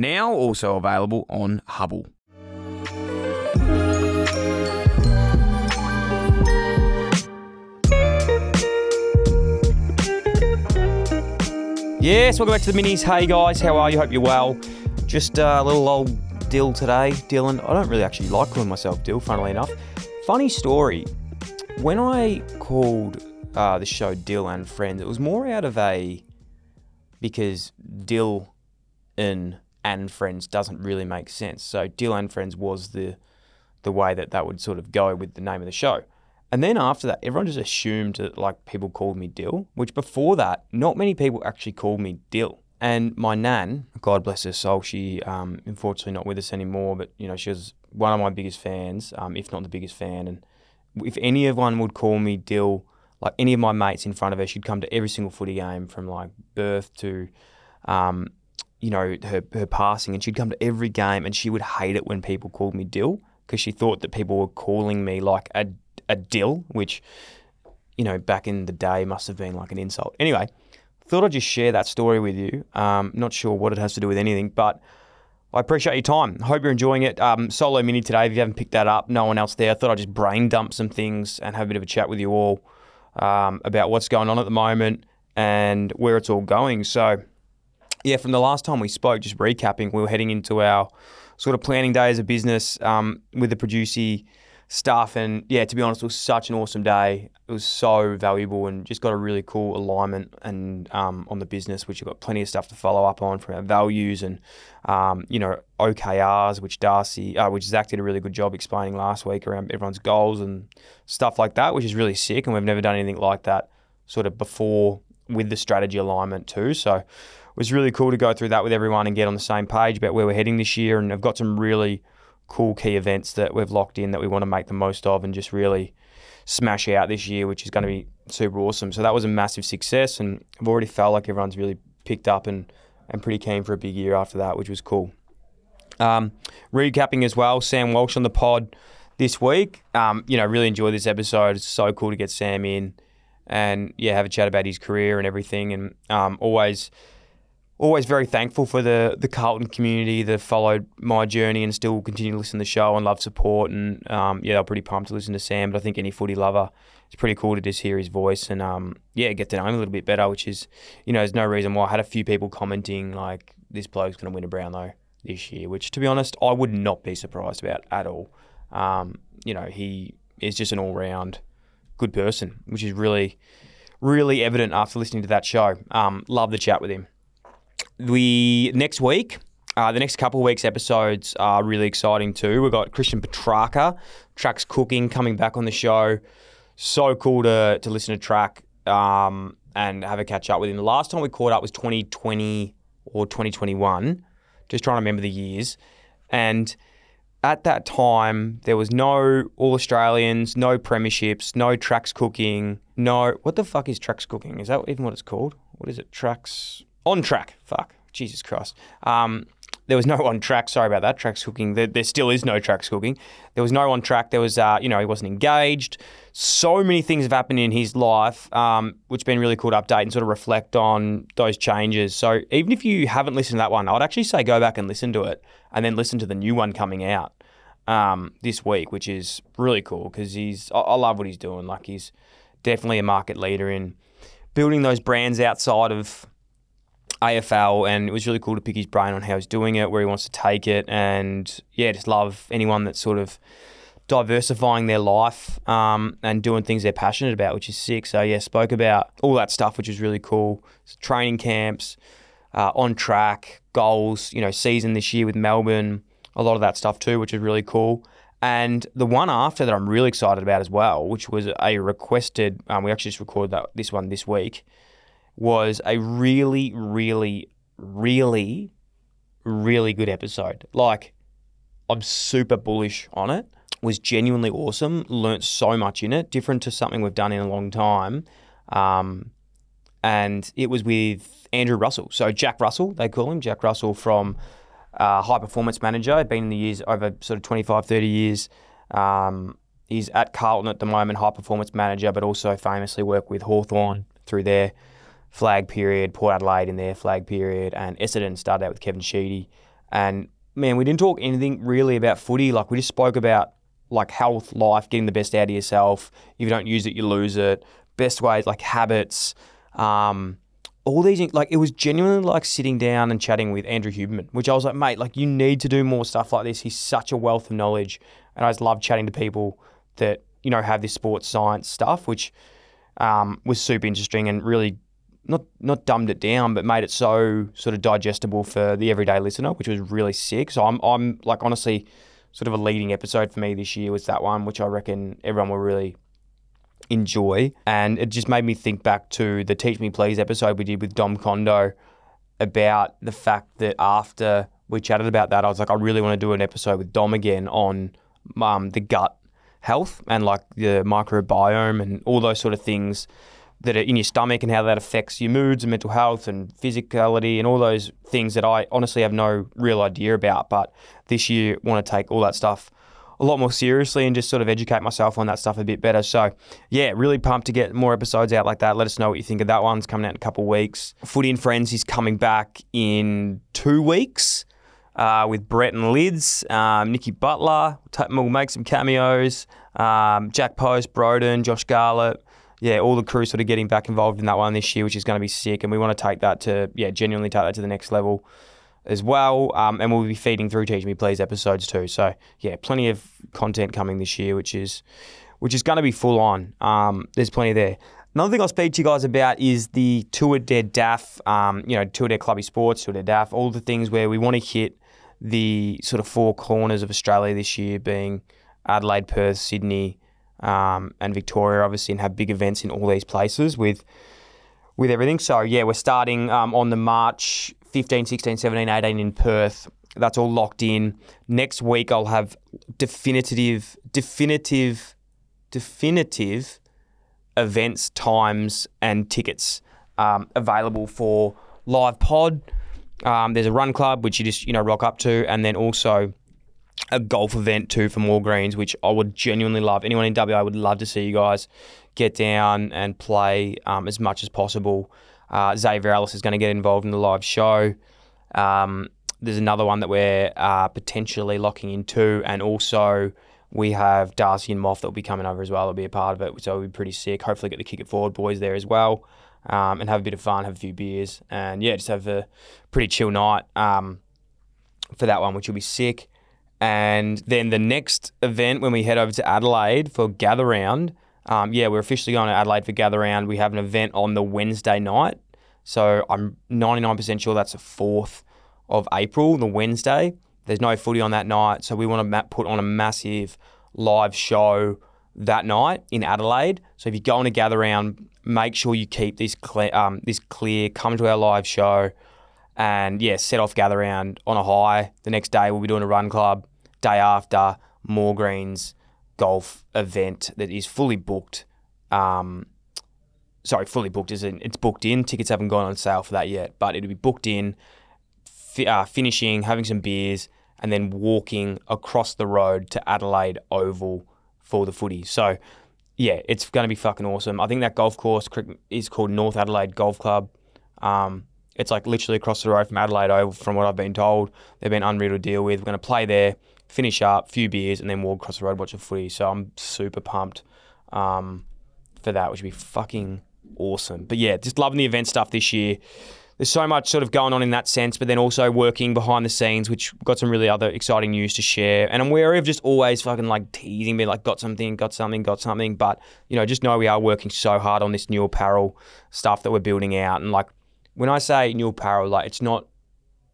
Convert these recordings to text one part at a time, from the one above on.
Now also available on Hubbl. Yes, welcome back to the minis. Hey guys, how are you? Hope you're well. Just a little old Dyl today. Dylan, I don't really actually like calling myself Dyl, funnily enough. Funny story. When I called uh, the show Dyl and Friends, it was more out of a because Dill in and Friends doesn't really make sense. So Dyl and Friends was the the way that that would sort of go with the name of the show. And then after that, everyone just assumed that like people called me Dyl, which before that, not many people actually called me Dyl. And my nan, God bless her soul, she um, unfortunately not with us anymore, but you know she was one of my biggest fans, um, if not the biggest fan. And if anyone would call me Dyl, like any of my mates in front of her, she'd come to every single footy game from like birth to, um, you know, her her passing, and she'd come to every game, and she would hate it when people called me Dyl because she thought that people were calling me like a a dill, which you know back in the day must have been like an insult. Anyway thought I'd just share that story with you. Um, not sure what it has to do with anything, but I appreciate your time. Hope you're enjoying it. Um, solo mini today. If you haven't picked that up, no one else there. I thought I'd just brain dump some things and have a bit of a chat with you all um, about what's going on at the moment and where it's all going. So, yeah, from the last time we spoke, just recapping, we were heading into our sort of planning day as a business um, with the producer stuff. And yeah, to be honest, it was such an awesome day. It was so valuable and just got a really cool alignment and um, on the business, which you've got plenty of stuff to follow up on from our values and um, you know OKRs, which Darcy, uh, which Zach did a really good job explaining last week around everyone's goals and stuff like that, which is really sick. And we've never done anything like that sort of before with the strategy alignment too. So was really cool to go through that with everyone and get on the same page about where we're heading this year. And I've got some really cool key events that we've locked in that we want to make the most of and just really smash out this year, which is going to be super awesome. So that was a massive success, and I've already felt like everyone's really picked up and, and pretty keen for a big year after that, which was cool. Um, recapping as well, Sam Walsh on the pod this week. Um, you know, really enjoyed this episode. It's so cool to get Sam in and yeah, have a chat about his career and everything, and um, always always very thankful for the the Carlton community that followed my journey and still continue to listen to the show and love support. And um, yeah, I'm pretty pumped to listen to Sam. But I think any footy lover, it's pretty cool to just hear his voice and um, yeah, get to know him a little bit better. Which is, you know, there's no reason why. I had a few people commenting like this bloke's going to win a Brown Brownlow this year, which to be honest, I would not be surprised about at all. Um, you know, he is just an all round good person, which is really, really evident after listening to that show. Um, love the chat with him we next week, uh, the next couple of weeks episodes are really exciting too. We've got Christian Petracca, Track's Cooking, coming back on the show. So cool to, to listen to Track um, and have a catch up with him. The last time we caught up was 2020 or 2021. Just trying to remember the years. And at that time, there was no All Australians, no premierships, no Tracks Cooking, no. What the fuck is Tracks Cooking? Is that even what it's called? What is it? Tracks on track. Fuck. Jesus Christ. Um, there was no on track. Sorry about that. Tracks cooking. There, there still is no tracks cooking. There was no on track. There was, uh, you know, he wasn't engaged. So many things have happened in his life, um, which has been really cool to update and sort of reflect on those changes. So even if you haven't listened to that one, I'd actually say go back and listen to it, and then listen to the new one coming out um, this week, which is really cool because he's. I, I love what he's doing. Like he's definitely a market leader in building those brands outside of AFL, and it was really cool to pick his brain on how he's doing it, where he wants to take it, and yeah, just love anyone that's sort of diversifying their life um, and doing things they're passionate about, which is sick. So yeah, spoke about all that stuff, which is really cool. Training camps, uh, on track, goals, you know, season this year with Melbourne, a lot of that stuff too, which is really cool. And the one after that I'm really excited about as well, which was a requested, um, we actually just recorded that this one this week, was a really, really, really, really good episode. Like, I'm super bullish on it. Was genuinely awesome. Learnt so much in it, different to something we've done in a long time. Um, and it was with Andrew Russell. So Jack Russell, they call him Jack Russell from uh, High Performance Manager. Been in the years over sort of 25, 30 years. Um, he's at Carlton at the moment, High Performance Manager, but also famously worked with Hawthorn through their flag period, Port Adelaide in their flag period, and Essendon started out with Kevin Sheedy. And man, we didn't talk anything really about footy. Like we just spoke about like health, life, getting the best out of yourself. If you don't use it, you lose it. Best ways, like habits. Um, all these like it was genuinely like sitting down and chatting with Andrew Huberman, which I was like, mate, like you need to do more stuff like this. He's such a wealth of knowledge, and I just love chatting to people that you know have this sports science stuff, which um, was super interesting and really not not dumbed it down, but made it so sort of digestible for the everyday listener, which was really sick. So I'm I'm like honestly, sort of a leading episode for me this year was that one, which I reckon everyone will really enjoy. And it just made me think back to the Teach Me Please episode we did with Dom Condo about the fact that after we chatted about that, I was like, I really want to do an episode with Dom again on um, the gut health and like the microbiome and all those sort of things that are in your stomach and how that affects your moods and mental health and physicality and all those things that I honestly have no real idea about. But this year, want to take all that stuff a lot more seriously and just sort of educate myself on that stuff a bit better. So, yeah, really pumped to get more episodes out like that. Let us know what you think of that one's coming out in a couple of weeks. Footy and Friends is coming back in two weeks. Uh, with Brett and Lids, um, Nicky Butler, we'll make some cameos. Um, Jack Post, Broden, Josh Garlett, yeah, all the crew sort of getting back involved in that one this year, which is going to be sick. And we want to take that to, yeah, genuinely take that to the next level as well. Um, and we'll be feeding through Teach Me Please episodes too. So yeah, plenty of content coming this year, which is which is going to be full on. Um, there's plenty there. Another thing I'll speak to you guys about is the Tour de DAF, um, you know, Tour de Clubby Sports, Tour de DAF, all the things where we want to hit the sort of four corners of Australia this year, being Adelaide, Perth, Sydney, um, and Victoria, obviously, and have big events in all these places with with everything. So yeah, we're starting um, on the March 15, 16, 17, 18 in Perth. That's all locked in. Next week, I'll have definitive, definitive, definitive events, times, and tickets um, available for live pod. Um, there's a run club which you just you know rock up to, and then also a golf event too for more greens, which I would genuinely love. Anyone in WA would love to see you guys get down and play um, as much as possible. Uh, Xavier Ellis is going to get involved in the live show. Um, there's another one that we're uh, potentially locking into, and also we have Darcy and Moff that will be coming over as well. They'll be a part of it, so it'll be pretty sick. Hopefully, get the kick it forward boys there as well, um, and have a bit of fun, have a few beers, and yeah, just have a pretty chill night um, for that one, which will be sick. And then the next event when we head over to Adelaide for Gather Round, um, yeah, we're officially going to Adelaide for Gather Round. We have an event on the Wednesday night. So I'm 99% sure that's the 4th of April, the Wednesday. There's no footy on that night. So we want to put on a massive live show that night in Adelaide. So if you're going to Gather Round, make sure you keep this um, this clear. Come to our live show and yeah, set off Gather Round on a high. The next day we'll be doing a run club. Day after, more greens golf event that is fully booked. Um, sorry, fully booked is it's booked in. Tickets haven't gone on sale for that yet, but it'll be booked in. fi- uh, finishing, having some beers, and then walking across the road to Adelaide Oval for the footy. So, yeah, it's going to be fucking awesome. I think that golf course is called North Adelaide Golf Club. Um, it's like literally across the road from Adelaide Oval, from what I've been told. They've been unreal to deal with. We're going to play there, finish up, few beers, and then walk across the road, watch a footy. So I'm super pumped um, for that, which would be fucking awesome. But yeah, just loving the event stuff this year. There's so much sort of going on in that sense, but then also working behind the scenes, which got some really other exciting news to share. And I'm wary of just always fucking like teasing me, like got something, got something, got something. But you know, just know we are working so hard on this new apparel stuff that we're building out. And like when I say new apparel, like it's not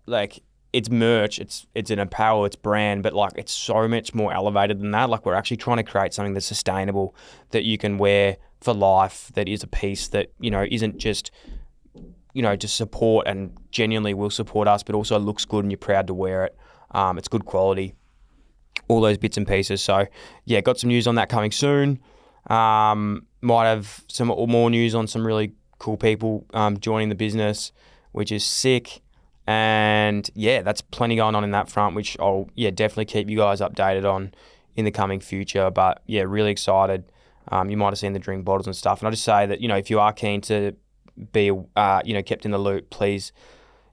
like it's merch, it's it's an apparel, it's brand, but like it's so much more elevated than that. Like we're actually trying to create something that's sustainable that you can wear for life, that is a piece that, you know, isn't just you know, to support and genuinely will support us, but also looks good and you're proud to wear it. Um, it's good quality, all those bits and pieces. So, yeah, got some news on that coming soon. Um, might have some more news on some really cool people um, joining the business, which is sick. And yeah, that's plenty going on in that front, which I'll yeah definitely keep you guys updated on in the coming future. But yeah, really excited. Um, you might have seen the drink bottles and stuff. And I just say that you know if you are keen to be uh, you know kept in the loop, please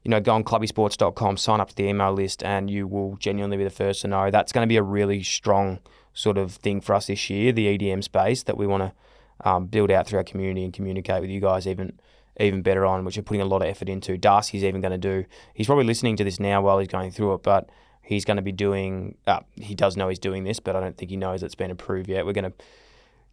you know go on clubbysports.com, sign up to the email list, and you will genuinely be the first to know. That's going to be a really strong sort of thing for us this year, the EDM space that we want to um, build out through our community and communicate with you guys even even better on, which we're putting a lot of effort into. Darcy's even going to do. He's probably listening to this now while he's going through it, but he's going to be doing. Uh, he does know he's doing this, but I don't think he knows it's been approved yet. We're going to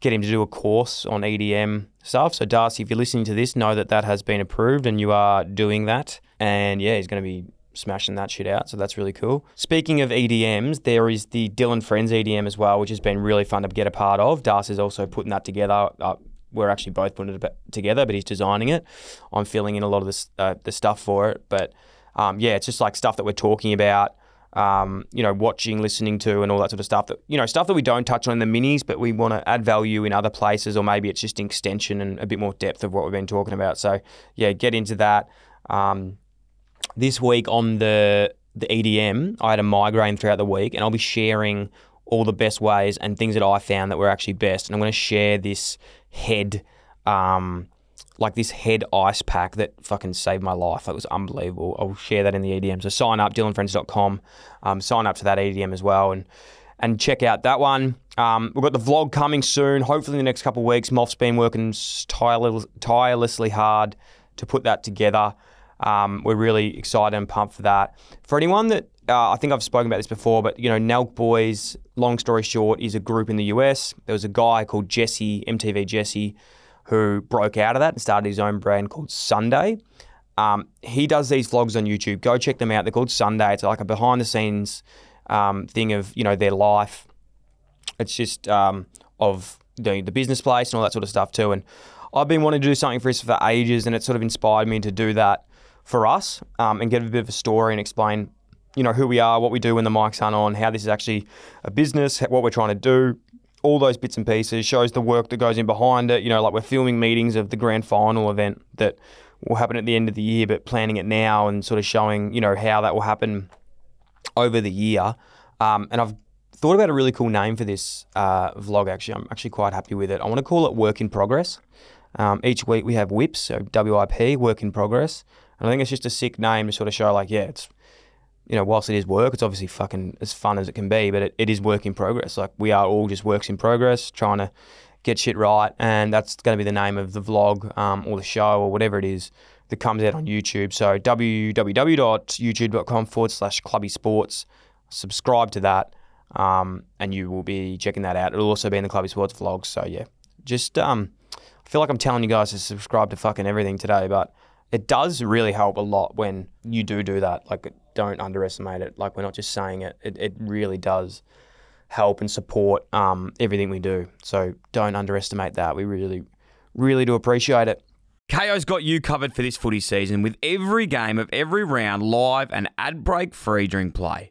get him to do a course on EDM stuff. So, Darcy, if you're listening to this, know that that has been approved and you are doing that. And yeah, he's going to be smashing that shit out. So that's really cool. Speaking of EDMs, there is the Dylan Friends EDM as well, which has been really fun to get a part of. Darcy's also putting that together. Uh, we're actually both putting it together, but he's designing it. I'm filling in a lot of the, uh, the stuff for it. But um, yeah, it's just like stuff that we're talking about um, you know, watching, listening to, and all that sort of stuff. That you know, stuff that we don't touch on in the minis, but we want to add value in other places, or maybe it's just an extension and a bit more depth of what we've been talking about. So yeah, get into that. Um, this week on the the EDM, I had a migraine throughout the week, and I'll be sharing all the best ways and things that I found that were actually best. And I'm going to share this head. Um, like this head ice pack that fucking saved my life. It was unbelievable. I'll share that in the EDM. So sign up, dylandfriends.com. Um, sign up to that EDM as well and and check out that one. Um, we've got the vlog coming soon. Hopefully, in the next couple of weeks. Moff's been working tireless, tirelessly hard to put that together. Um, we're really excited and pumped for that. For anyone that uh, I think I've spoken about this before, but you know, Nelk Boys. Long story short, is a group in the US. There was a guy called Jesse, MTV Jesse, who broke out of that and started his own brand called Sunday. Um, he does these vlogs on YouTube. Go check them out. They're called Sunday. It's like a behind the scenes um, thing of you know their life. It's just um, of the, the business place and all that sort of stuff too. And I've been wanting to do something for this for ages, and it sort of inspired me to do that for us um, and give a bit of a story and explain, you know, who we are, what we do when the mics aren't on, how this is actually a business, what we're trying to do, all those bits and pieces, shows the work that goes in behind it. You know, like we're filming meetings of the grand final event that will happen at the end of the year, but planning it now and sort of showing, you know, how that will happen over the year. Um, and I've thought about a really cool name for this uh, vlog, actually. I'm actually quite happy with it. I want to call it Work in Progress. Um, each week we have WIPs, so WIP, Work in Progress. And I think it's just a sick name to sort of show, like, yeah, it's you know, whilst it is work, it's obviously fucking as fun as it can be, but it, it is work in progress. Like we are all just works in progress, trying to get shit right, and that's going to be the name of the vlog um, or the show or whatever it is that comes out on YouTube. So www.youtube.com forward slash clubby sports. Subscribe to that, um, and you will be checking that out. It'll also be in the clubby sports vlogs. So yeah, just um, I feel like I'm telling you guys to subscribe to fucking everything today, but it does really help a lot when you do do that. Like don't underestimate it. Like we're not just saying it. It, it really does help and support um, everything we do. So don't underestimate that. We really, really do appreciate it. Kayo's got you covered for this footy season with every game of every round live and ad break free during play.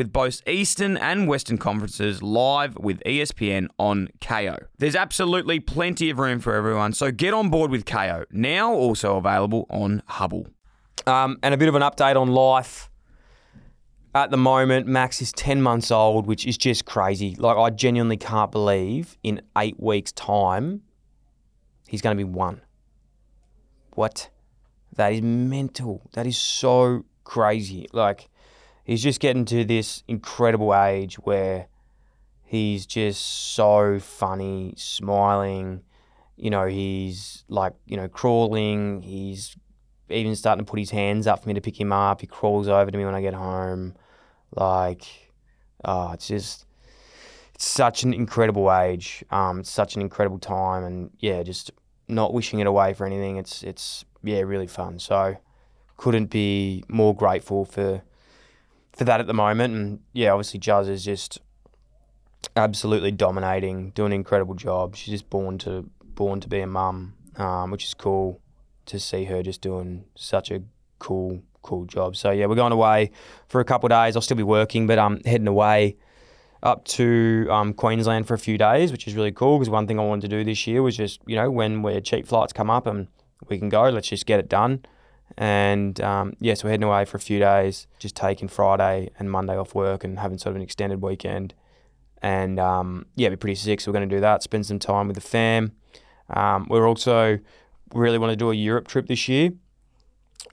with both Eastern and Western conferences live with ESPN on Kayo. There's absolutely plenty of room for everyone, so get on board with Kayo now also available on Hubbl. Um, and a bit of an update on life. At the moment, Max is 10 months old, which is just crazy. Like, I genuinely can't believe in eight weeks' time, he's going to be one. What? That is mental. That is so crazy. Like, he's just getting to this incredible age where he's just so funny, smiling you know, he's like, you know, crawling. He's even starting to put his hands up for me to pick him up. He crawls over to me when I get home. Like, oh, it's just, it's such an incredible age. Um, it's such an incredible time, and yeah, just not wishing it away for anything. It's, it's yeah, really fun. So, couldn't be more grateful for, for that at the moment. And yeah, obviously, Juz is just absolutely dominating, doing an incredible job. She's just born to born to be a mum, um, which is cool to see her just doing such a cool, cool job. So yeah, we're going away for a couple of days. I'll still be working, but I'm um, heading away up to um, Queensland for a few days, which is really cool because one thing I wanted to do this year was just you know when where cheap flights come up and we can go, let's just get it done. And um, yeah, so we're heading away for a few days, just taking Friday and Monday off work and having sort of an extended weekend. And um, yeah, be pretty sick. So we're going to do that, spend some time with the fam. Um, we're also really want to do a Europe trip this year.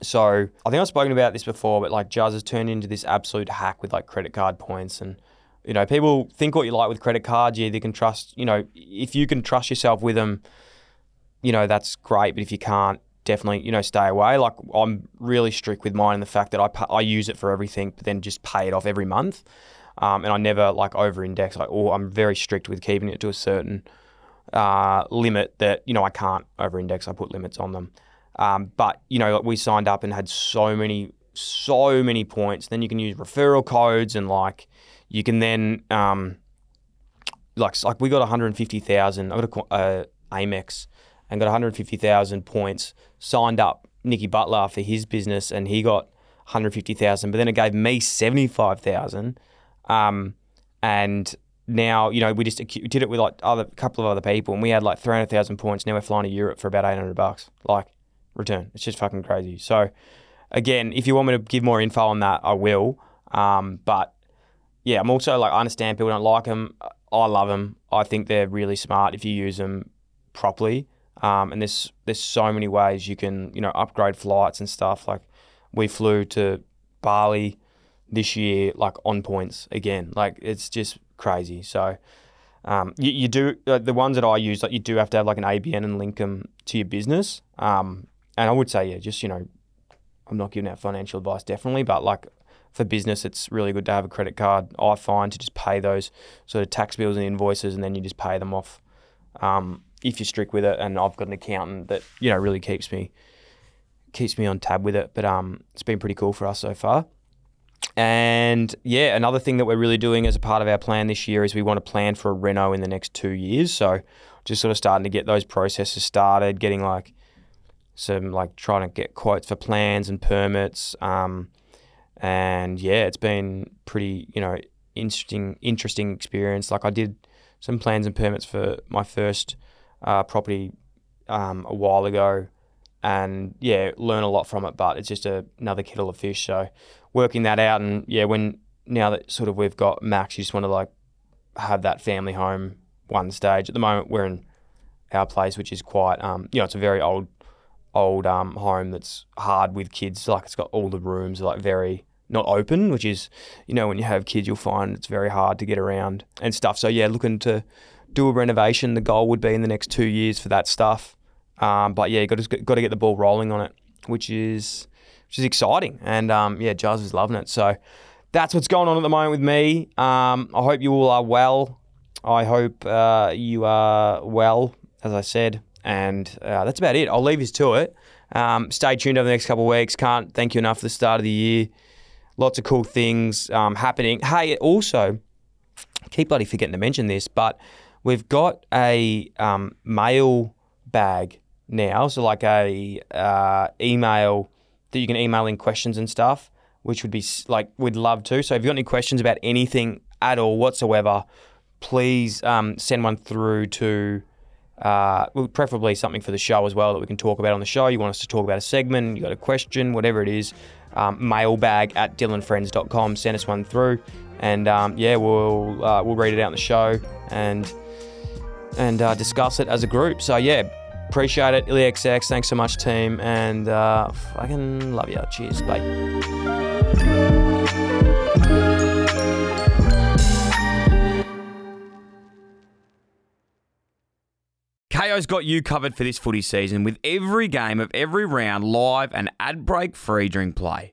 So I think I've spoken about this before, but like Juz has turned into this absolute hack with like credit card points and you know, people think what you like with credit cards. Yeah, they can trust, you know, if you can trust yourself with them, you know, that's great. But if you can't, definitely, you know, stay away. Like I'm really strict with mine in the fact that I, I use it for everything, but then just pay it off every month. Um, and I never like over index. Like, or I'm very strict with keeping it to a certain uh, limit that you know I can't over index. I put limits on them. Um, but you know, we signed up and had so many, so many points. Then you can use referral codes and like you can then um, like like we got 150,000. I got a uh, Amex and got 150,000 points. Signed up Nicky Butler for his business and he got 150,000. But then it gave me 75,000. Um, and now, you know, we just did it with like other couple of other people, and we had like three hundred thousand points. Now we're flying to Europe for about eight hundred bucks. Like return, it's just fucking crazy. So, again, if you want me to give more info on that, I will. Um, but yeah, I'm also like I understand people don't like them. I love them. I think they're really smart if you use them properly. Um, and there's there's so many ways you can you know upgrade flights and stuff. Like we flew to Bali this year, like on points again. Like it's just crazy. So um, you, you, do the ones that I use, like you do have to have like an ABN and link them to your business. Um, and I would say, yeah, just you know, I'm not giving out financial advice, definitely, but like for business, it's really good to have a credit card. I find to just pay those sort of tax bills and invoices, and then you just pay them off um, if you're strict with it. And I've got an accountant that you know really keeps me keeps me on tab with it. But um, it's been pretty cool for us so far. And yeah, another thing that we're really doing as a part of our plan this year is we want to plan for a reno in the next two years. So just sort of starting to get those processes started, getting like some like trying to get quotes for plans and permits. Um, and yeah, it's been pretty you know interesting interesting experience. Like I did some plans and permits for my first uh, property um, a while ago, and yeah, learn a lot from it. But it's just a, another kettle of fish. So working that out. And yeah, when now that sort of we've got Max, you just want to like have that family home one stage. At the moment, we're in our place, which is quite, um, you know, it's a very old, old um, home that's hard with kids. Like it's got all the rooms like very not open, which is, you know, when you have kids, you'll find it's very hard to get around and stuff. So yeah, looking to do a renovation. The goal would be in the next two years for that stuff. Um, but yeah, got to got to get the ball rolling on it, which is which is exciting. And um, yeah, Juz is loving it. So that's what's going on at the moment with me. Um, I hope you all are well. I hope uh, you are well, as I said. And uh, that's about it. I'll leave you to it. Um, stay tuned over the next couple of weeks. Can't thank you enough for the start of the year. Lots of cool things um, happening. Hey, also, keep bloody forgetting to mention this, but we've got a um, mail bag now. So, like a uh, email that you can email in questions and stuff, which would be like, we'd love to. So, if you've got any questions about anything at all whatsoever, please um, send one through to uh, preferably something for the show as well that we can talk about on the show. You want us to talk about a segment, you got a question, whatever it is, um, mailbag at dylandfriends.com. Send us one through, and um, yeah, we'll uh, we'll read it out in the show and and uh, discuss it as a group. So yeah, appreciate it, IllyXX. Thanks so much, team, and uh, fucking love you. Cheers, bye. Kayo's got you covered for this footy season with every game of every round live and ad break free during play.